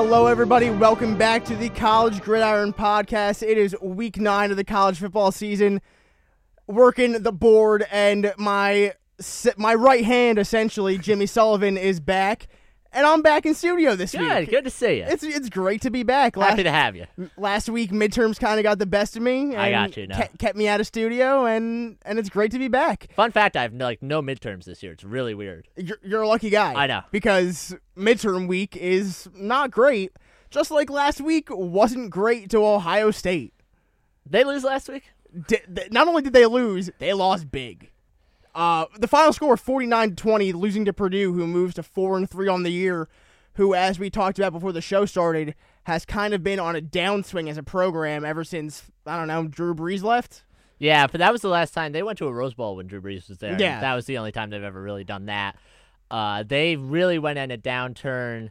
Hello, everybody. Welcome back to the College Gridiron Podcast. It is week nine of the college football season. Working the board, and my my right hand, essentially, Jimmy Sullivan, is back, and I'm back in studio this Good, week. good to see you. It's it's great to be back. Last, Happy to have you. last week, midterms kind of got the best of me. I got you, no. ke- kept me out of studio, and and it's great to be back. Fun fact: I have no, like no midterms this year. It's really weird. You're, you're a lucky guy. I know. Because midterm week is not great. Just like last week wasn't great to Ohio State. They lose last week. Di- th- not only did they lose, they lost big. Uh, the final score 49-20 losing to Purdue who moves to 4 and 3 on the year, who as we talked about before the show started has kind of been on a downswing as a program ever since I don't know, Drew Brees left. Yeah, but that was the last time they went to a Rose Bowl when Drew Brees was there. Yeah. that was the only time they've ever really done that. Uh, they really went in a downturn.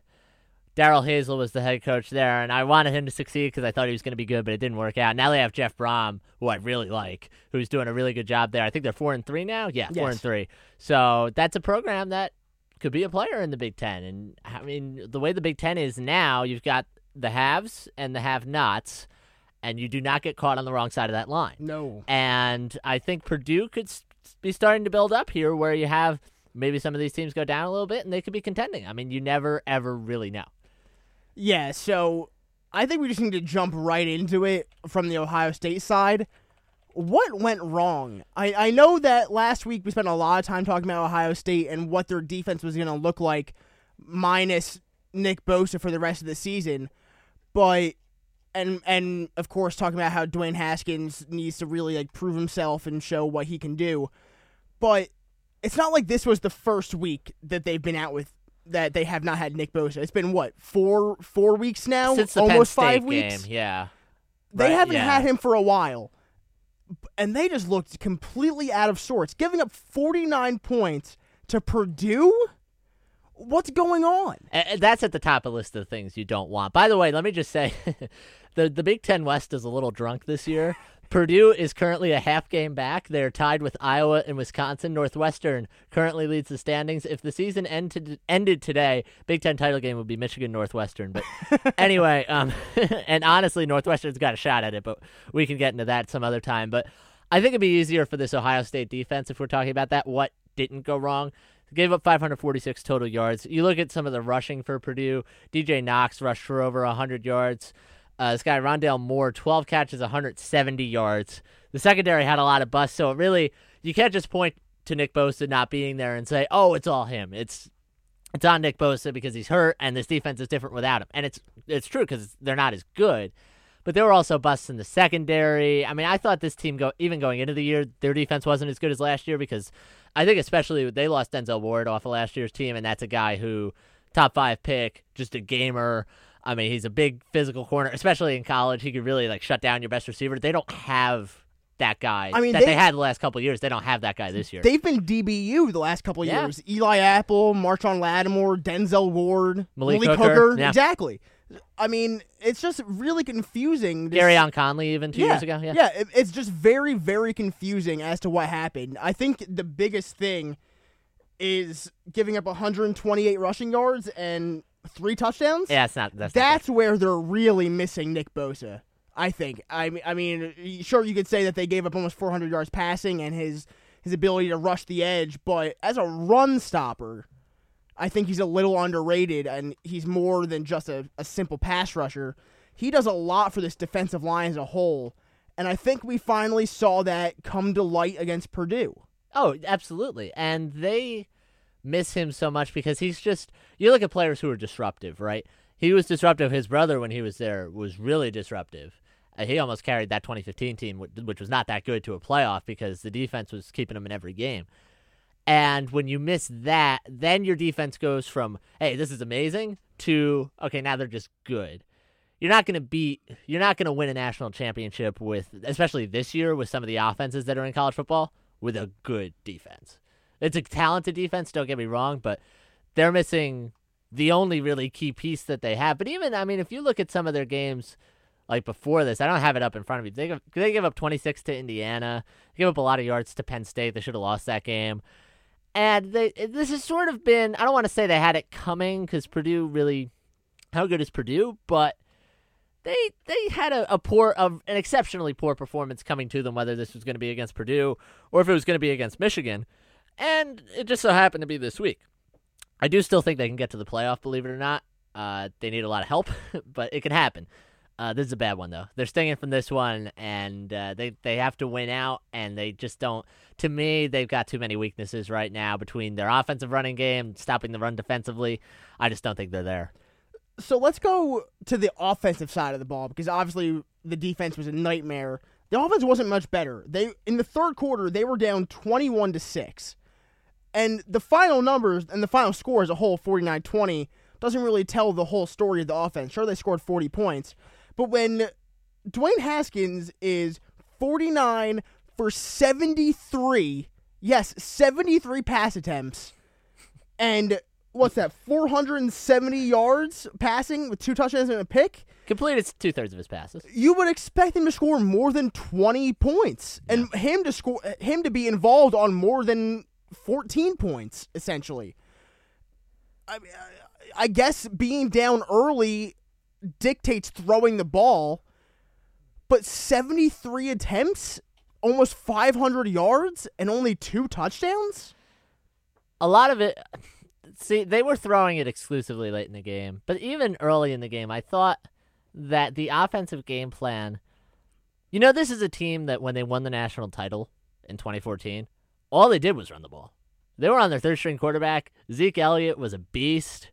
Darrell Hazell was the head coach there, and I wanted him to succeed because I thought he was going to be good, but it didn't work out. Now they have Jeff Brohm, who I really like, who's doing a really good job there. I think they're four and three now. Yeah, four and three. So that's a program that could be a player in the Big Ten. And I mean, the way the Big Ten is now, you've got the haves and the have-nots, and you do not get caught on the wrong side of that line. No. And I think Purdue could be starting to build up here where you have maybe some of these teams go down a little bit and they could be contending. I mean, you never, ever really know. Yeah, so I think we just need to jump right into it from the Ohio State side. What went wrong? I, I know that last week we spent a lot of time talking about Ohio State and what their defense was going to look like, minus Nick Bosa for the rest of the season. But and and of course talking about how Dwayne Haskins needs to really like prove himself and show what he can do. But it's not like this was the first week that they've been out with that they have not had Nick Bosa. It's been what four four weeks now, almost five game, weeks. yeah. They Right, haven't yeah. had him for a while, and they just looked completely out of sorts, giving up forty nine points to Purdue. What's going on? And that's at the top of the list of things you don't want. By the way, let me just say the the Big Ten West is a little drunk this year. Purdue is currently a half game back. They're tied with Iowa and Wisconsin. Northwestern currently leads the standings. If the season ended ended today, Big Ten title game would be Michigan Northwestern. But anyway, um, and honestly, Northwestern's got a shot at it, but we can get into that some other time. But I think it'd be easier for this Ohio State defense if we're talking about that. What didn't go wrong? They gave up 546 total yards. You look at some of the rushing for Purdue. DJ Knox rushed for over 100 yards. Uh, this guy Rondale Moore, 12 catches, 170 yards. The secondary had a lot of busts, so it really you can't just point to Nick Bosa not being there and say, "Oh, it's all him." It's it's on Nick Bosa because he's hurt, and this defense is different without him. And it's it's true because they're not as good. But there were also busts in the secondary. I mean, I thought this team go even going into the year, their defense wasn't as good as last year because I think especially they lost Denzel Ward off of last year's team, and that's a guy who top five pick, just a gamer. I mean, he's a big physical corner, especially in college. He could really like shut down your best receiver. They don't have that guy I mean, that they- they, had the last couple of years. They don't have that guy this year. They've been DBU the last couple of Yeah. years. Eli Apple, Marshon Lattimore, Denzel Ward, Malik Malik Hooker, Hooker. yeah. Exactly. I mean, it's just really confusing. Gareon Conley even two yeah, years ago. Yeah. yeah, it- it's just very, very confusing as to what happened. I think the biggest thing is giving up 128 rushing yards and three touchdowns. Yeah, it's not. That's not That's where they're really missing Nick Bosa. I think. I mean, I mean, sure you could say that they gave up almost 400 yards passing and his his ability to rush the edge, but as a run stopper, I think he's a little underrated, and he's more than just a, a simple pass rusher. He does a lot for this defensive line as a whole, and I think we finally saw that come to light against Purdue. Oh, absolutely. And they miss him so much because he's just you look at players who are disruptive, right? He was disruptive. His brother when he was there was really disruptive. Uh, he almost carried that 2015 team, which, which was not that good, to a playoff because the defense was keeping him in every game. And when you miss that, then your defense goes from "Hey, this is amazing" to "Okay, now they're just good." You're not going to beat. You're not going to win a national championship with, especially this year, with some of the offenses that are in college football with a good defense. It's a talented defense. Don't get me wrong, but they're missing the only really key piece that they have. But even, I mean, if you look at some of their games like before this, I don't have it up in front of me. They give, they give up 26 to Indiana. They give up a lot of yards to Penn State. They should have lost that game. And they, this has sort of been, I don't want to say they had it coming because Purdue really how good is Purdue, but they they had a, a poor of an exceptionally poor performance coming to them whether this was going to be against Purdue or if it was going to be against Michigan and it just so happened to be this week I do still think they can get to the playoff believe it or not uh, they need a lot of help but it can happen uh, this is a bad one though they're stinging from this one and uh, they they have to win out and they just don't to me they've got too many weaknesses right now between their offensive running game stopping the run defensively I just don't think they're there so let's go to the offensive side of the ball because obviously the defense was a nightmare. The offense wasn't much better. They in the third quarter they were down 21 to 6. And the final numbers and the final score as a whole 49-20 doesn't really tell the whole story of the offense. Sure they scored 40 points, but when Dwayne Haskins is 49 for 73, yes, 73 pass attempts and what's that 470 yards passing with two touchdowns and a pick completed two thirds of his passes. You would expect him to score more than 20 points, yeah. and him to score him to be involved on more than 14 points, essentially. I mean, I guess being down early dictates throwing the ball, but 73 attempts, almost 500 yards, and only two touchdowns. A lot of it see, they were throwing it exclusively late in the game, but even early in the game, I thought that the offensive game plan. You know, this is a team that when they won the national title in 2014, all they did was run the ball. They were on their third string quarterback. Zeke Elliott was a beast.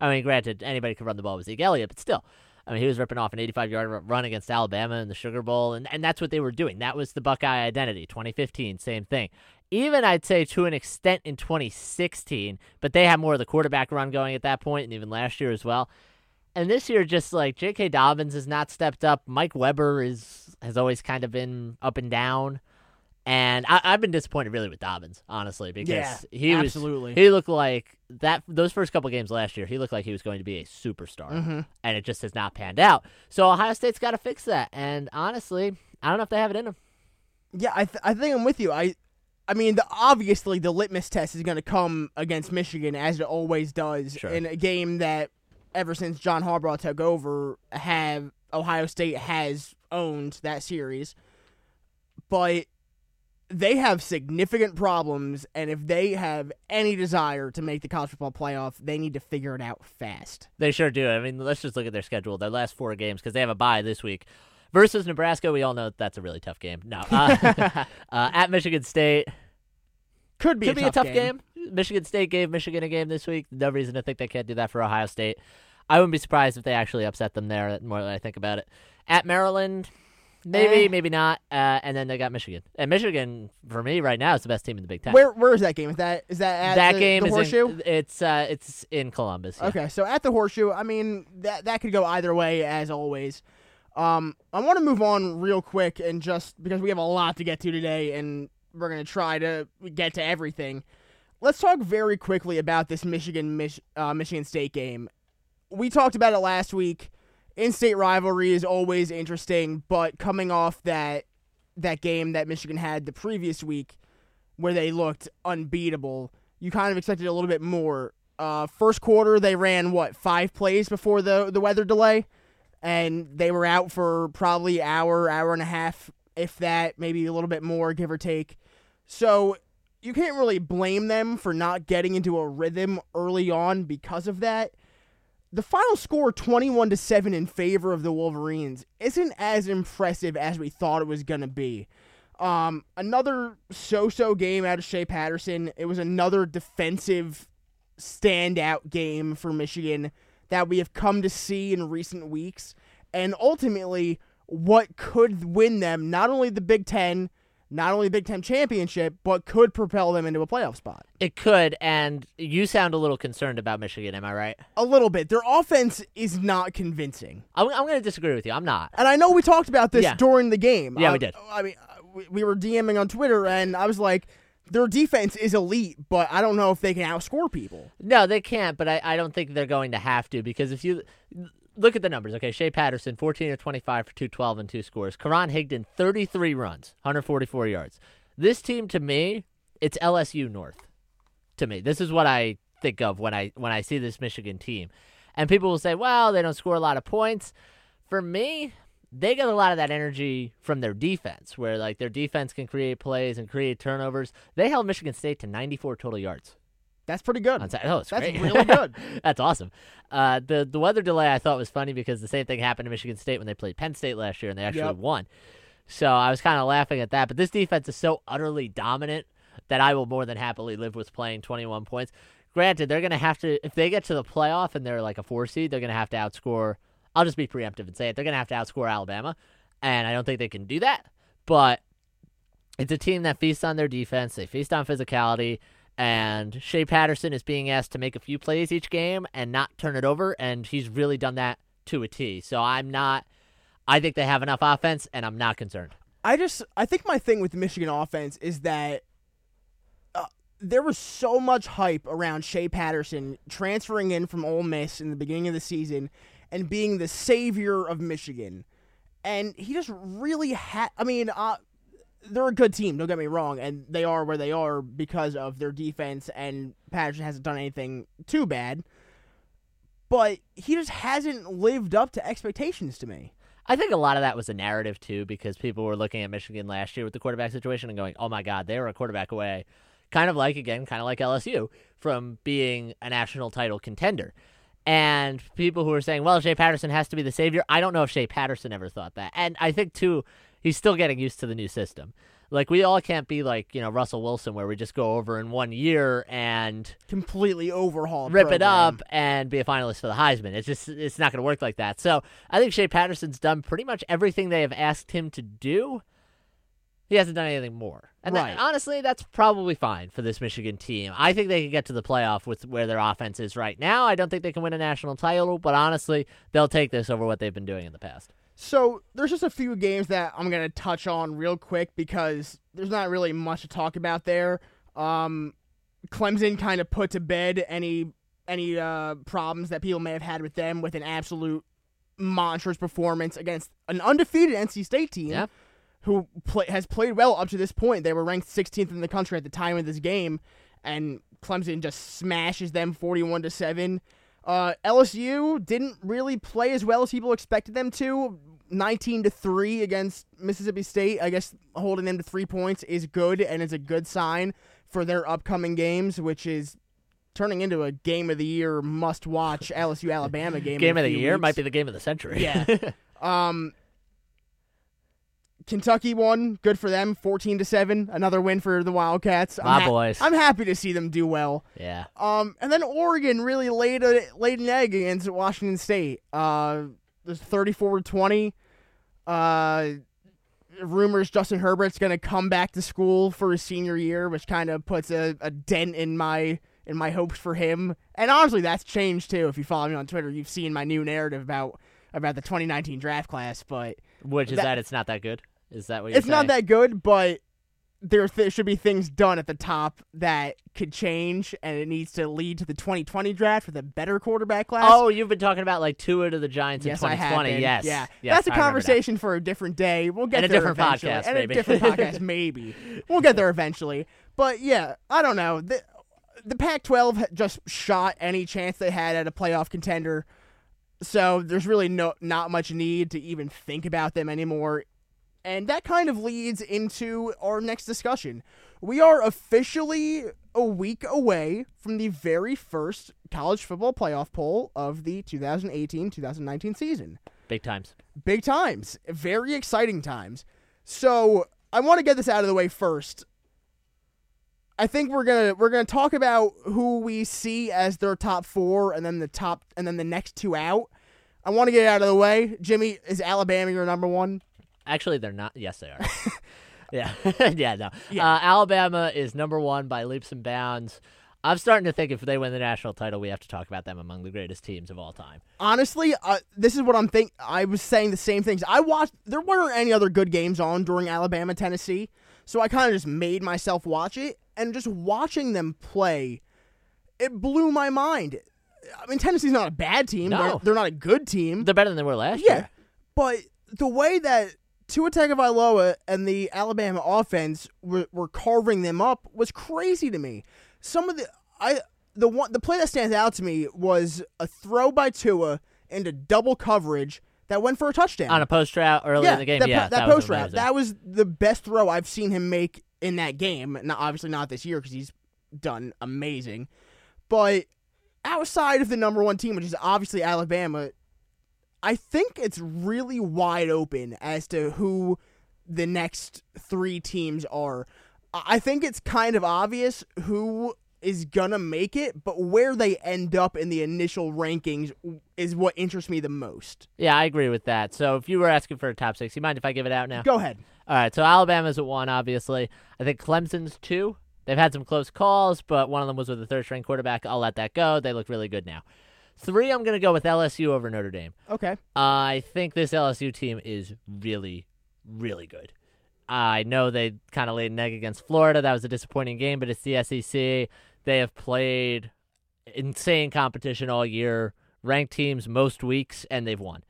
I mean, granted, anybody could run the ball with Zeke Elliott, but still. I mean, he was ripping off an 85 yard run against Alabama in the Sugar Bowl, and, and that's what they were doing. That was the Buckeye identity. 2015, same thing even I'd say to an extent in 2016, but they had more of the quarterback run going at that point, and even last year as well. And this year, just like J.K. Dobbins has not stepped up. Mike Weber is has always kind of been up and down, and I, have been disappointed really with Dobbins, honestly, because yeah, he absolutely. was he looked like that those first couple games last year. He looked like he was going to be a superstar, mm-hmm. and it just has not panned out. So Ohio State's got to fix that. And honestly, I don't know if they have it in them. Yeah, I th- I think I'm with you. I I mean, the, obviously the litmus test is going to come against Michigan as it always does sure. in a game that ever since John Harbaugh took over have Ohio State has owned that series. But they have significant problems and if they have any desire to make the college football playoff, they need to figure it out fast. They sure do. I mean, let's just look at their schedule. Their last 4 games cuz they have a bye this week versus Nebraska. We all know that's a really tough game. No, uh, uh, at Michigan State could be could a be tough a tough game. game. Michigan State gave Michigan a game this week. No reason to think they can't do that for Ohio State. I wouldn't be surprised if they actually upset them there. More than I think about it. At Maryland, maybe, Eh. maybe not. Uh, and then they got Michigan. And Michigan, for me, right now, is the best team in the Big Ten. Where where is that game? Is that is that at that the, game the is horseshoe? in, it's uh, it's in Columbus. yeah. Okay, so at the horseshoe, I mean that that could go either way as always. Um, I want to move on real quick and just because we have a lot to get to today, and we're gonna try to get to everything. Let's talk very quickly about this Michigan Mich- uh, Michigan State game. We talked about it last week. In-state rivalry is always interesting, but coming off that that game that Michigan had the previous week, where they looked unbeatable, you kind of expected a little bit more. Uh, first quarter, they ran what five plays before the the weather delay, and they were out for probably hour, hour and a half, if that, maybe a little bit more, give or take. So you can't really blame them for not getting into a rhythm early on because of that. The final score 21 to 7 in favor of the Wolverines isn't as impressive as we thought it was going to be. Um, another so-so game out of Shea Patterson. It was another defensive standout game for Michigan that we have come to see in recent weeks and ultimately what could win them not only the Big 10 not only Big Ten championship, but could propel them into a playoff spot. It could, and you sound a little concerned about Michigan. Am I right? A little bit. Their offense is not convincing. I'm, I'm going to disagree with you. I'm not. And I know we talked about this Yeah. during the game. Yeah, Uh, we did. I mean, we, we were DMing on Twitter, and I was like, their defense is elite, but I don't know if they can outscore people. No, they can't, but I, I don't think they're going to have to because if you look at the numbers, okay, Shea Patterson, 14 or 25 for 212 and two scores. Karan Higdon, 33 runs, 144 yards. This team, to me, it's LSU North. To me, this is what I think of when I when I see this Michigan team. And people will say, well, they don't score a lot of points. For me, they get a lot of that energy from their defense, where like their defense can create plays and create turnovers. They held Michigan State to 94 total yards. That's pretty good. On oh, That's great. really good. That's awesome. Uh, the the weather delay I thought was funny because the same thing happened to Michigan State when they played Penn State last year and they actually Yep. won. So I was kind of laughing at that. But this defense is so utterly dominant that I will more than happily live with playing 21 points. Granted, they're going to have to if they get to the playoff and they're like a four seed, they're going to have to outscore. I'll just be preemptive and say it. They're going to have to outscore Alabama, and I don't think they can do that. But it's a team that feasts on their defense. They feast on physicality. And Shea Patterson is being asked to make a few plays each game and not turn it over. And he's really done that to a T. So I'm not, I think they have enough offense, and I'm not concerned. I just I think my thing with the Michigan offense is that uh, there was so much hype around Shea Patterson transferring in from Ole Miss in the beginning of the season and being the savior of Michigan, and he just really had. I mean, uh, they're a good team. Don't get me wrong, and they are where they are because of their defense. And Patterson hasn't done anything too bad, but he just hasn't lived up to expectations to me. I think a lot of that was a narrative too, because people were looking at Michigan last year with the quarterback situation and going, "Oh my God, they were a quarterback away," kind of like again, kind of like LSU from being a national title contender. And people who were saying, "Well, Shea Patterson has to be the savior," I don't know if Shea Patterson ever thought that. And I think too, he's still getting used to the new system. Like we all can't be like you know Russell Wilson, where we just go over in one year and Completely overhaul, rip it up and be a finalist for the Heisman. It's just it's not going to work like that. So I think Shea Patterson's done pretty much everything they have asked him to do. He hasn't done anything more, and that- honestly, that's probably fine for this Michigan team. I think they can get to the playoff with where their offense is right now. I don't think they can win a national title, but honestly, they'll take this over what they've been doing in the past. So there's just a few games that I'm gonna touch on real quick because there's not really much to talk about there. Um, Clemson kind of put to bed any any uh, problems that people may have had with them with an absolute monstrous performance against an undefeated NC State team Yeah. who play, has played well up to this point. They were ranked 16th in the country at the time of this game, and Clemson just smashes them 41 to seven. Uh, LSU didn't really play as well as people expected them to. 19 to 3 against Mississippi State. I guess holding them to 3 points is good and is a good sign for their upcoming games, which is turning into a game of the year must watch LSU Alabama game. Game of the year weeks. might be the game of the century. Yeah. Um, Kentucky won. Good for them. Fourteen to seven. Another win for the Wildcats. I'm My ha- boys. I'm happy to see them do well. yeah. Um, and then Oregon really laid a laid an egg against Washington State. Uh, there's 34 to 20. Uh, rumors Justin Herbert's gonna come back to school for his senior year, which kind of puts a, a dent in my in my hopes for him. And honestly, that's changed too. If you follow me on Twitter, you've seen my new narrative about about the 2019 draft class. But Which is That- that, it's not that good. Is that what you're it's not that good. But there th- should be things done at the top that could change, and it needs to lead to the 2020 draft with a better quarterback class. Oh, you've been talking about like Tua to the Giants yes, in I have 2020. Yes. yeah, yes, that's a I remember that. conversation for a different day. We'll get And a there different eventually. podcast, and maybe. a different podcast, maybe. We'll get there eventually. But yeah, I don't know. The, the Pac-12 just shot any chance they had at a playoff contender, so there's really no not much need to even think about them anymore. And that kind of leads into our next discussion. We are officially a week away from the very first college football playoff poll of the 2018-2019 season Big times. big times, very exciting times. So I want to get this out of the way first. I think we're gonna we're gonna talk about who we see as their top four, and then the top, and then the next two out. I want to get it out of the way. Jimmy, is Alabama your number one? Actually, they're not. Yes, they are. yeah, yeah, no. Yeah. Uh, Alabama is number one by leaps and bounds. I'm starting to think if they win the national title, we have to talk about them among the greatest teams of all time. Honestly, uh, this is what I'm think. I was saying the same things. I watched. There weren't any other good games on during Alabama Tennessee, so I kind of just made myself watch it, and just watching them play, it blew my mind. I mean, Tennessee's not a bad team. No. They're, they're not a good team. They're better than they were last yeah, year. but the way that Tua Tagovailoa and the Alabama offense were, were carving them up was crazy to me. Some of the I the one the play that stands out to me was a throw by Tua into double coverage that went for a touchdown On a post route early yeah, in the game, that, yeah, that, was post route. That was the best throw I've seen him make in that game. Not obviously not this year because he's done amazing, but outside of the number one team, which is obviously Alabama, I think it's really wide open as to who the next three teams are. I think it's kind of obvious who is gonna make it, but where they end up in the initial rankings is what interests me the most. Yeah, I agree with that. So if you were asking for a top six, you mind if I give it out now? Go ahead. All right, so Alabama's at one, obviously. I think Clemson's two. They've had some close calls, but one of them was with a third string quarterback. I'll let that go. They look really good now. Three, I'm going to go with LSU over Notre Dame. Okay. I think this LSU team is really, really good. I know they kind of laid an egg against Florida. That was a disappointing game, but it's the SEC. They have played insane competition all year, ranked teams most weeks, and they've won.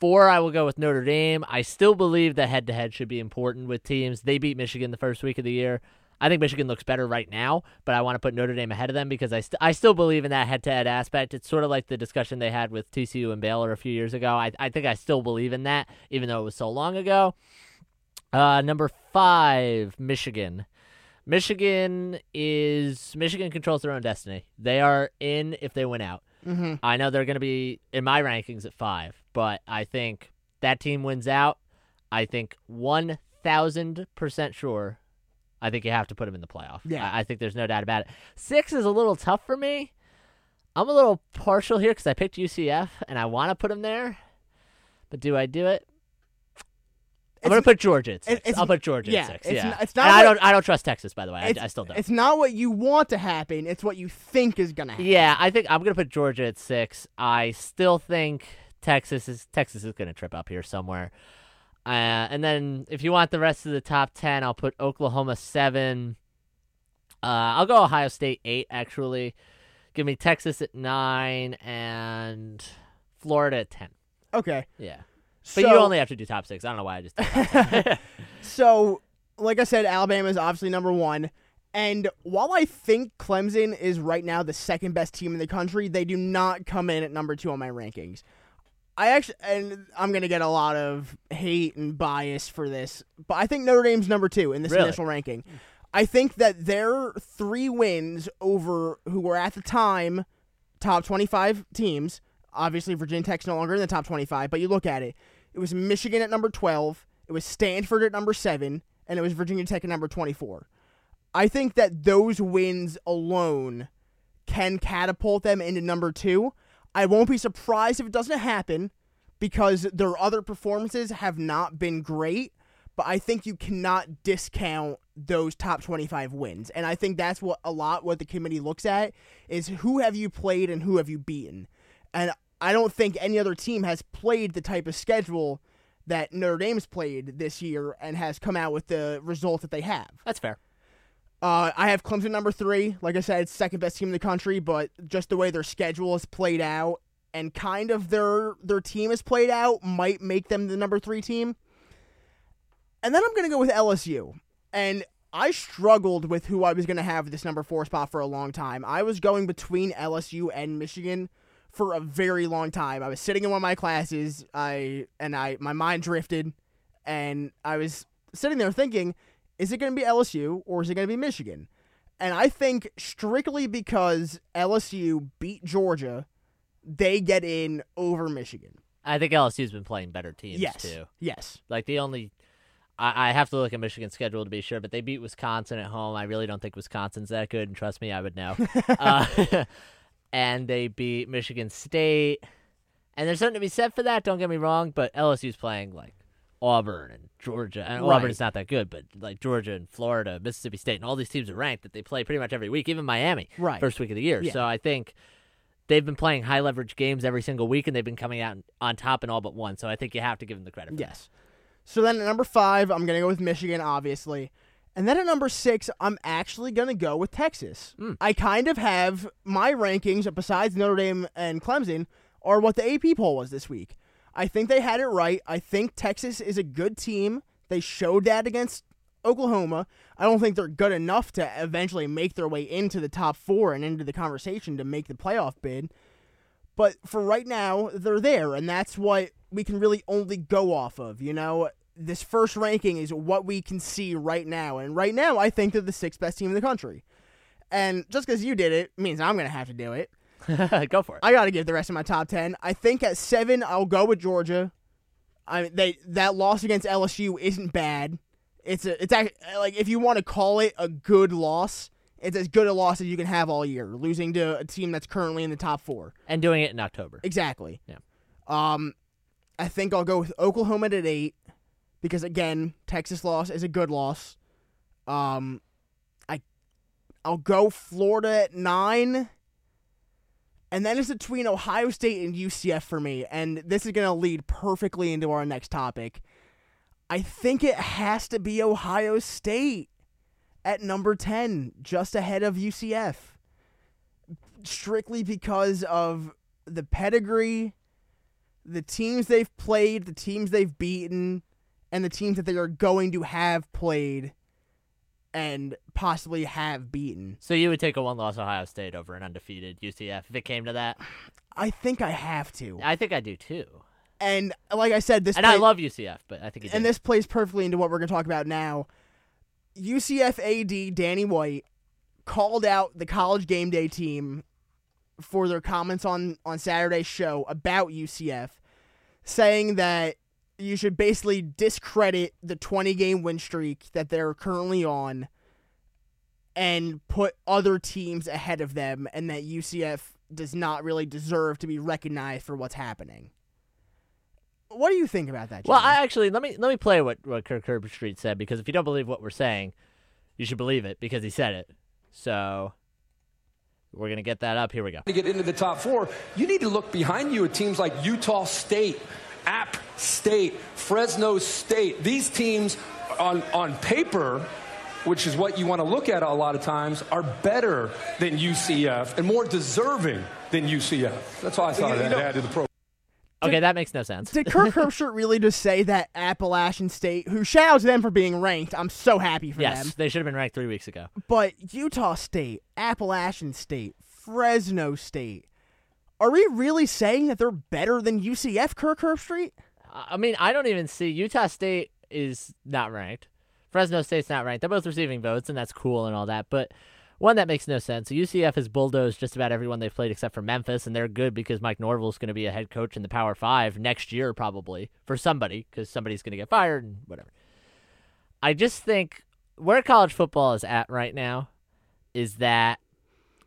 Four, I will go with Notre Dame. I still believe that head to head should be important with teams. They beat Michigan the first week of the year. I think Michigan looks better right now, but I want to put Notre Dame ahead of them because I, st- I still believe in that head to head aspect. It's sort of like the discussion they had with TCU and Baylor a few years ago. I, I think I still believe in that, even though it was so long ago. Uh, number five, Michigan. Michigan is Michigan controls their own destiny. They are in if they win out. Mm-hmm. I know they're going to be in my rankings at five, but I think that team wins out. I think one thousand percent sure. I think you have to put them in the playoff. Yeah. I, I think there's no doubt about it. Six is a little tough for me. I'm a little partial here because I picked UCF and I want to put them there, but do I do it? I'm It's- gonna put Georgia at six. it's- I'll put Georgia yeah, at six. it's yeah, n- it's not And I don't. I don't trust Texas, by the way. I, I still don't. It's not what you want to happen. It's what you think is gonna happen. Yeah, I think I'm gonna put Georgia at six. I still think Texas is Texas is gonna trip up here somewhere. Uh, and then if you want the rest of the top ten, I'll put Oklahoma seven. Uh, I'll go Ohio State eight. Actually, give me Texas at nine and Florida at ten. Okay. Yeah, but So, you only have to do top six. I don't know why I just. So, like I said, Alabama is obviously number one. And while I think Clemson is right now the second best team in the country, they do not come in at number two on my rankings. I actually, and I'm gonna get a lot of hate and bias for this, but I think Notre Dame's number two in this Really? initial ranking. I think that their three wins over who were at the time top 25 teams. Obviously, Virginia Tech's no longer in the top 25, but you look at it. It was Michigan at number 12, it was Stanford at number 7, and it was Virginia Tech at number 24. I think that those wins alone can catapult them into number 2. I won't be surprised if it doesn't happen because their other performances have not been great, but I think you cannot discount those top 25 wins. And I think that's what a lot what the committee looks at is who have you played and who have you beaten. And I don't think any other team has played the type of schedule that Notre Dame's played this year and has come out with the result that they have. That's fair. Uh, I have Clemson number three. Like I said, it's second best team in the country, but just the way their schedule is played out and kind of their their team is played out might make them the number three team. And then I'm gonna go with LSU. And I struggled with who I was gonna have this number four spot for a long time. I was going between LSU and Michigan for a very long time. I was sitting in one of my classes, I and I my mind drifted, and I was sitting there thinking, is it going to be LSU or is it going to be Michigan? And I think strictly because LSU beat Georgia, they get in over Michigan. I think LSU's been playing better teams yes. too. Yes. Like the only, I, I have to look at Michigan's schedule to be sure, but they beat Wisconsin at home. I really don't think Wisconsin's that good, and trust me, I would know. uh, and they beat Michigan State, and there's something to be said for that. Don't get me wrong, but LSU's playing like Auburn and Georgia, and Right. Auburn's not that good, but like Georgia and Florida, Mississippi State, and all these teams are ranked that they play pretty much every week, even Miami, Right. first week of the year. Yeah. So I think. They've been playing high leverage games every single week, and they've been coming out on top in all but one. So I think you have to give them the credit. For that. Yes. So then at number five, I'm going to go with Michigan, obviously. And then at number six, I'm actually going to go with Texas. Mm. I kind of have my rankings, besides Notre Dame and Clemson, are what the AP poll was this week. I think they had it right. I think Texas is a good team. They showed that against Oklahoma. I don't think they're good enough to eventually make their way into the top four and into the conversation to make the playoff bid. But for right now, they're there, and that's what we can really only go off of. You know, this first ranking is what we can see right now, and right now, I think they're the sixth best team in the country. And just because you did it means I'm going to have to do it. Go for it. I got to give the rest of my top ten. I think at seven, I'll go with Georgia. I they that loss against LSU isn't bad. It's a it's act, like if you want to call it a good loss, it's as good a loss as you can have all year, losing to a team that's currently in the top four. and doing it in October. Exactly. Yeah. Um, I think I'll go with Oklahoma at eight because again, Texas loss is a good loss. Um, I, I'll go Florida at nine. And then it's between Ohio State and UCF for me, and this is going to lead perfectly into our next topic. I think it has to be Ohio State at number 10, just ahead of UCF. Strictly because of the pedigree, the teams they've played, the teams they've beaten, and the teams that they are going to have played and possibly have beaten. So you would take a one-loss Ohio State over an undefeated UCF if it came to that? I think I have to. I think I do too. And like I said, this And I love UCF, but I think and this plays perfectly into what we're going to talk about now. UCF AD Danny White called out the college game day team for their comments on on Saturday's show about UCF, saying that you should basically discredit the 20 game win streak that they're currently on and put other teams ahead of them and that UCF does not really deserve to be recognized for what's happening. What do you think about that? well, I actually let me let me play what what Kirk Herbstreit said because if you don't believe what we're saying, you should believe it because he said it. So we're gonna get that up. Here we go. to get into the top four, you need to look behind you at teams like Utah State, App State, Fresno State. These teams on, on paper, which is what you want to look at a lot of times, are better than UCF and more deserving than UCF. That's all I thought I'd add to the program. Okay, that makes no sense. Did Kirk Herbstreit really just say that Appalachian State, who shout out to them for being ranked, I'm so happy for yes, them. they should have been ranked three weeks ago. But Utah State, Appalachian State, Fresno State, are we really saying that they're better than UCF, Kirk Herbstreit? I mean, I don't even see Utah State is not ranked. Fresno State's not ranked. They're both receiving votes, and that's cool and all that. But one that makes no sense. UCF has bulldozed just about everyone they've played except for Memphis, and they're good because Mike Norvell's going to be a head coach in the Power Five next year, probably for somebody, because somebody's going to get fired and whatever. I just think where college football is at right now is that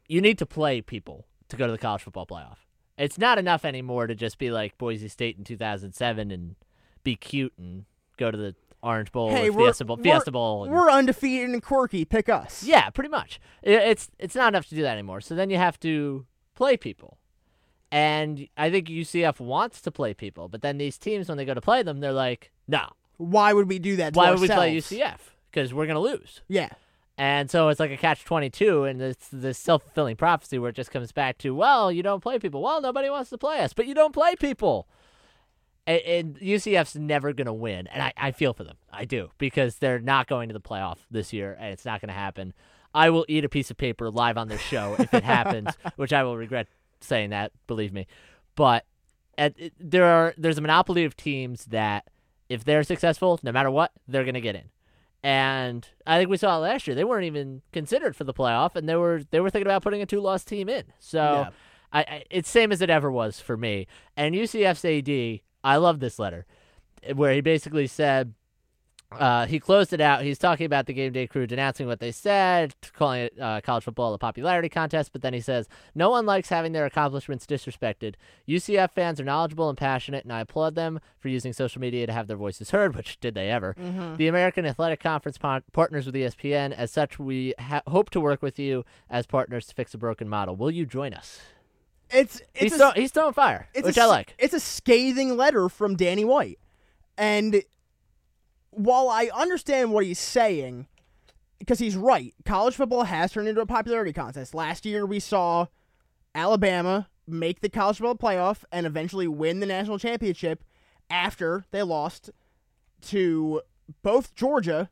you need to play people to go to the college football playoff. It's not enough anymore to just be like Boise State in 2007 and be cute and go to the Orange Bowl hey, Fiesta Bowl. we're, Fiesta Bowl and- we're undefeated and quirky. Pick us. yeah, pretty much. I- It's it's not enough to do that anymore. So then you have to play people. And I think UCF wants to play people, but then these teams when they go to play them, they're like, "No. Why would we do that? To Why would we play? UCF? Because we're going to lose." Yeah. And so it's like a catch 22 and it's this self-fulfilling prophecy where it just comes back to, well, you don't play people. Well, nobody wants to play us, but you don't play people. And, and UCF's never going to win. And I, I feel for them. I do because they're not going to the playoff this year and it's not going to happen. I will eat a piece of paper live on this show if it happens, which I will regret saying that, believe me. But at, there are there's a monopoly of teams that if they're successful, no matter what, they're going to get in. And I think we saw it last year. They weren't even considered for the playoff, and they were they were thinking about putting a two loss team in. So Yeah. I, I it's same as it ever was for me. And UCF's AD, I love this letter, where he basically said. Uh, he closed it out. He's talking about the game day crew denouncing what they said, calling it uh, college football a popularity contest. But then he says, No one likes having their accomplishments disrespected. UCF fans are knowledgeable and passionate, and I applaud them for using social media to have their voices heard, which did they ever. The American Athletic Conference pon- partners with ESPN. As such, we ha- hope to work with you as partners to fix a broken model. Will you join us? It's it's He's, a, he's throwing fire, it's which a I like. It's a scathing letter from Danny White, and while I understand what he's saying, because he's right, college football has turned into a popularity contest. Last year, we saw Alabama make the college football playoff and eventually win the national championship after they lost to both Georgia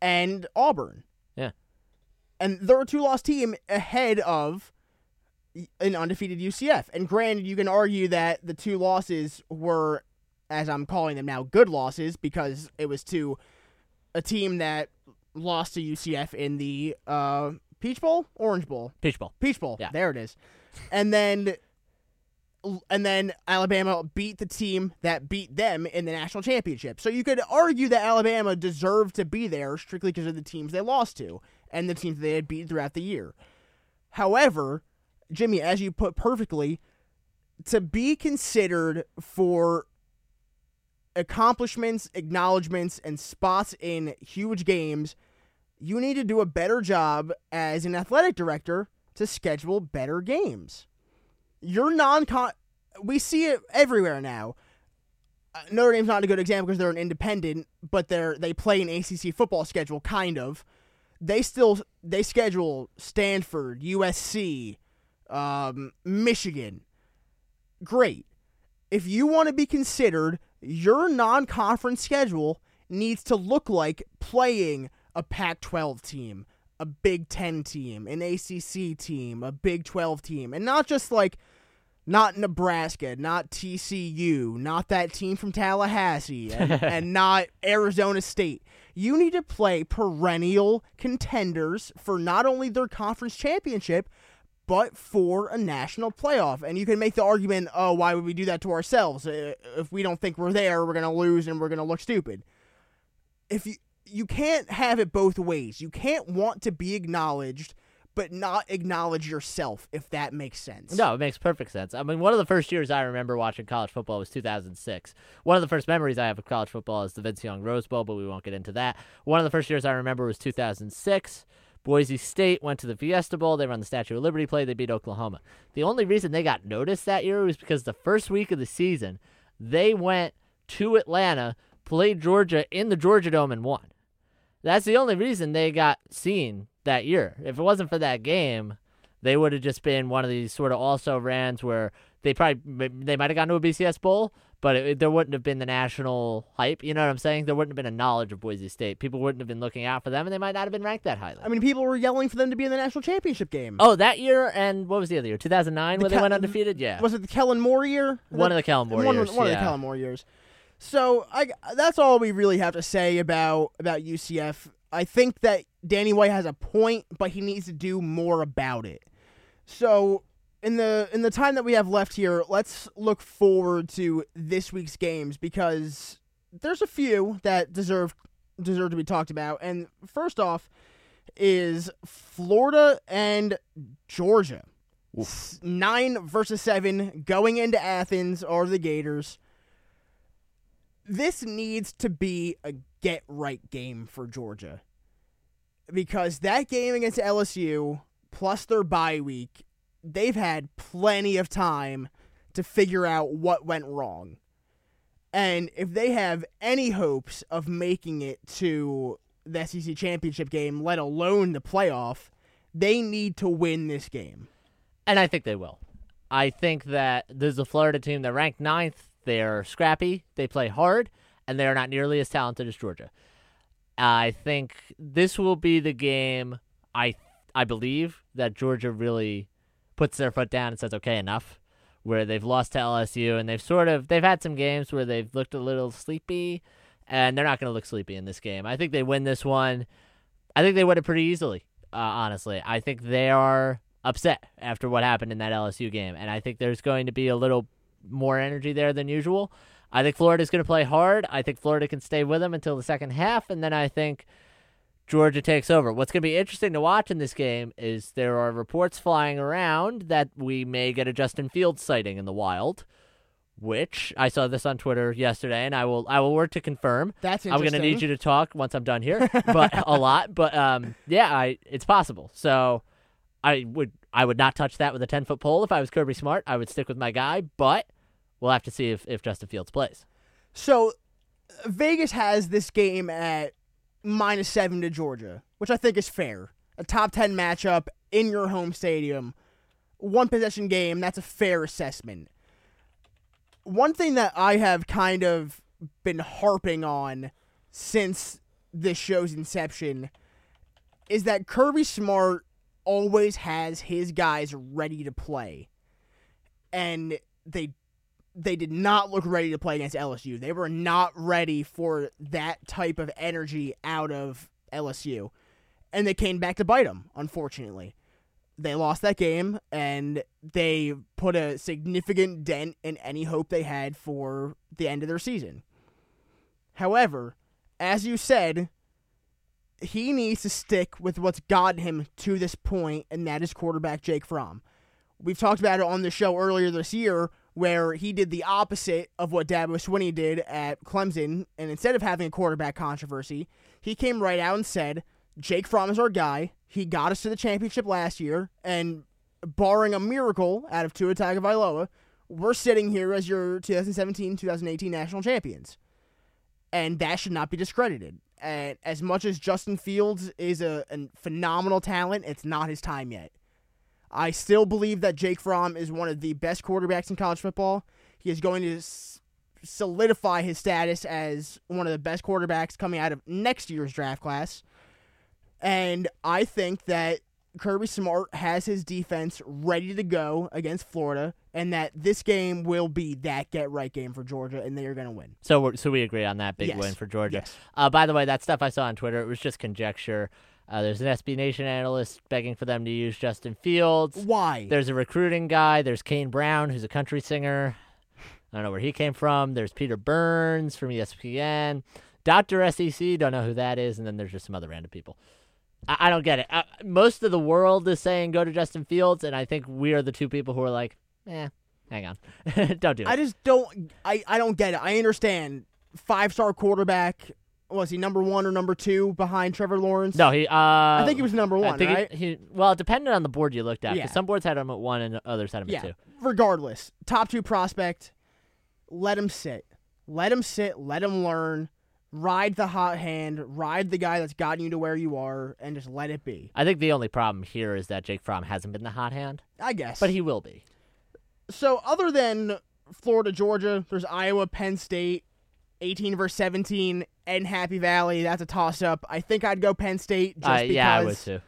and Auburn. Yeah. And they're a two loss team ahead of an undefeated UCF. And granted, you can argue that the two losses were, as I'm calling them now, good losses because it was to a team that lost to UCF in the uh, Peach Bowl, Orange Bowl, Peach Bowl. Peach Bowl. Yeah. There it is. And then and then Alabama beat the team that beat them in the national championship. So you could argue that Alabama deserved to be there strictly because of the teams they lost to and the teams they had beaten throughout the year. However, Jimmy, as you put perfectly, to be considered for accomplishments, acknowledgments, and spots in huge games, you need to do a better job as an athletic director to schedule better games. You're non con. We see it everywhere now. Uh, Notre Dame's not a good example because they're an independent, but they're they play an ACC football schedule, kind of. They still they schedule Stanford, USC, um, Michigan. Great. If you want to be considered, your non-conference schedule needs to look like playing a Pac-12 team, a Big 10 team, an ACC team, a Big 12 team, and not just like not Nebraska, not TCU, not that team from Tallahassee, and, and not Arizona State. You need to play perennial contenders for not only their conference championship, but for a national playoff. And you can make the argument, oh, why would we do that to ourselves? Uh, If we don't think we're there, we're going to lose and we're going to look stupid. If you you can't have it both ways. You can't want to be acknowledged but not acknowledge yourself if that makes sense. No, it makes perfect sense. I mean, one of the first years I remember watching college football was 2006. One of the first memories I have of college football is the Vince Young Rose Bowl, but we won't get into that. One of the first years I remember was 2006. Boise State went to the Fiesta Bowl. They run the Statue of Liberty play. They beat Oklahoma. The only reason they got noticed that year was because the first week of the season, they went to Atlanta, played Georgia in the Georgia Dome, and won. That's the only reason they got seen that year. If it wasn't for that game, they would have just been one of these sort of also rans where they probably they might have gotten to a BCS bowl, but it, there wouldn't have been the national hype. You know what I'm saying? There wouldn't have been a knowledge of Boise State. People wouldn't have been looking out for them, and they might not have been ranked that highly. I mean, people were yelling for them to be in the national championship game. oh, that year and what was the other year? 2009, where they Ke- went undefeated. Yeah, Was it the Kellen Moore year? one of the Kellen Moore one, years. One of yeah. the Kellen Moore years. So I that's all we really have to say about about UCF. I think that Danny White has a point, but he needs to do more about it. So in the in the time that we have left here, let's look forward to this week's games because there's a few that deserve deserve to be talked about. And first off is Florida and Georgia. S- Nine versus seven going into Athens are the Gators. This needs to be a get right game for Georgia because that game against LSU plus their bye week, they've had plenty of time to figure out what went wrong. And if they have any hopes of making it to the SEC championship game, let alone the playoff, they need to win this game. And I think they will. I think that there's a Florida team that ranked ninth. They're scrappy, they play hard, and they're not nearly as talented as Georgia. I think this will be the game. I I believe that Georgia really puts their foot down and says, "Okay, enough." Where they've lost to LSU and they've sort of they've had some games where they've looked a little sleepy, and they're not going to look sleepy in this game. I think they win this one. I think they win it pretty easily. Uh, honestly, I think they are upset after what happened in that LSU game, and I think there's going to be a little more energy there than usual. I think Florida's going to play hard. I think Florida can stay with them until the second half, and then I think Georgia takes over. What's going to be interesting to watch in this game is there are reports flying around that we may get a Justin Fields sighting in the wild, which I saw this on Twitter yesterday, and I will I will work to confirm. That's interesting. I'm going to need you to talk once I'm done here, but a lot. But um, yeah, I it's possible. So I would I would not touch that with a ten foot pole if I was Kirby Smart. I would stick with my guy, but we'll have to see if, if Justin Fields plays. So Vegas has this game at minus seven to Georgia, which I think is fair. A top ten matchup in your home stadium, one possession game. That's a fair assessment. One thing that I have kind of been harping on since this show's inception is that Kirby Smart always has his guys ready to play. And they they did not look ready to play against LSU. They were not ready for that type of energy out of LSU. And they came back to bite them, unfortunately. They lost that game and they put a significant dent in any hope they had for the end of their season. However, as you said, he needs to stick with what's gotten him to this point, and that is quarterback Jake Fromm. We've talked about it on the show earlier this year, where he did the opposite of what Dabo Swinney did at Clemson, and instead of having a quarterback controversy, he came right out and said, Jake Fromm is our guy. He got us to the championship last year, and barring a miracle out of Tua Tagovailoa, we're sitting here as your 2017-2018 national champions. And that should not be discredited. And as much as Justin Fields is a, a phenomenal talent, it's not his time yet. I still believe that Jake Fromm is one of the best quarterbacks in college football. He is going to solidify his status as one of the best quarterbacks coming out of next year's draft class. And I think that Kirby Smart has his defense ready to go against Florida, and that this game will be that get right game for Georgia, and they are going to win. So, we're, so we agree on that big Yes. win for Georgia. Yes. Uh, by the way, that stuff I saw on Twitter, it was just conjecture. Uh, there's an SB Nation analyst begging for them to use Justin Fields. Why? There's a recruiting guy. There's Kane Brown, who's a country singer. I don't know where he came from. There's Peter Burns from ESPN. Dr. SEC, don't know who that is. And then there's just some other random people. I, I don't get it. Uh, most of the world is saying go to Justin Fields, and I think we are the two people who are like, eh, hang on. don't do it. I just don't. I, I don't get it. I understand five star quarterback. Was he number one or number two behind Trevor Lawrence? no, he. Uh, I think he was number one. I think he- right? he, well, it depended on the board you looked at. Yeah. some boards had him at one and others had him yeah. at two. Regardless, top two prospect. Let him sit. Let him sit. Let him learn. Ride the hot hand. Ride the guy that's gotten you to where you are, and just let it be. I think the only problem here is that Jake Fromm hasn't been the hot hand, I guess. but he will be. So other than Florida, Georgia, there's Iowa, Penn State, 18 versus 17, and Happy Valley. That's a toss up. I think I'd go Penn State just Uh, because yeah, I would too.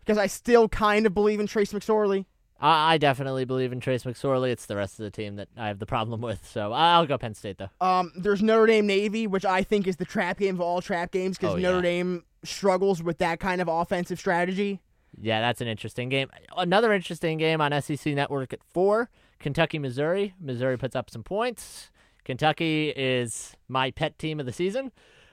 because I still kind of believe in Trace McSorley. I, I definitely believe in Trace McSorley. It's the rest of the team that I have the problem with. So I'll go Penn State though. Um, there's Notre Dame Navy, which I think is the trap game of all trap games because Oh, Notre yeah. Dame struggles with that kind of offensive strategy. Yeah, that's an interesting game. Another interesting game on SEC Network at four. Kentucky, Missouri. Missouri puts up some points. Kentucky is my pet team of the season,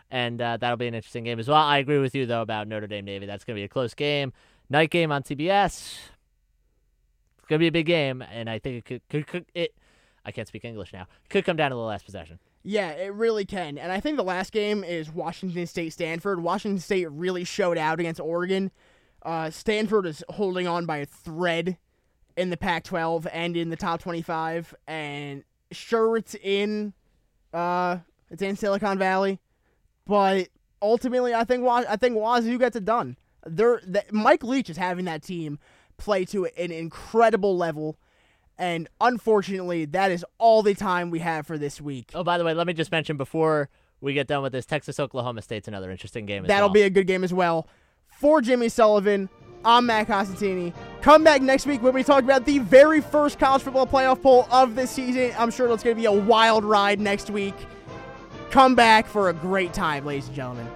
and uh, that'll be an interesting game as well. I agree with you though about Notre Dame Navy. That's going to be a close game. Night game on CBS. It's going to be a big game, and I think it could, could, could it. I can't speak English now. Could come down to the last possession. Yeah, it really can. And I think the last game is Washington State Stanford. Washington State really showed out against Oregon. Uh, Stanford is holding on by a thread in the Pac 12 and in the top 25. And sure, it's in, uh, it's in Silicon Valley. But ultimately, I think I think Wazoo gets it done. They're, th- Mike Leach is having that team play to an incredible level. And unfortunately, that is all the time we have for this week. Oh, by the way, let me just mention before we get done with this, Texas Oklahoma State's another interesting game. That'll well. be a good game as well. For Jimmy Sullivan, I'm Matt Costantini. Come back next week when we talk about the very first college football playoff poll of this season. I'm sure it's going to be a wild ride next week. Come back for a great time, ladies and gentlemen.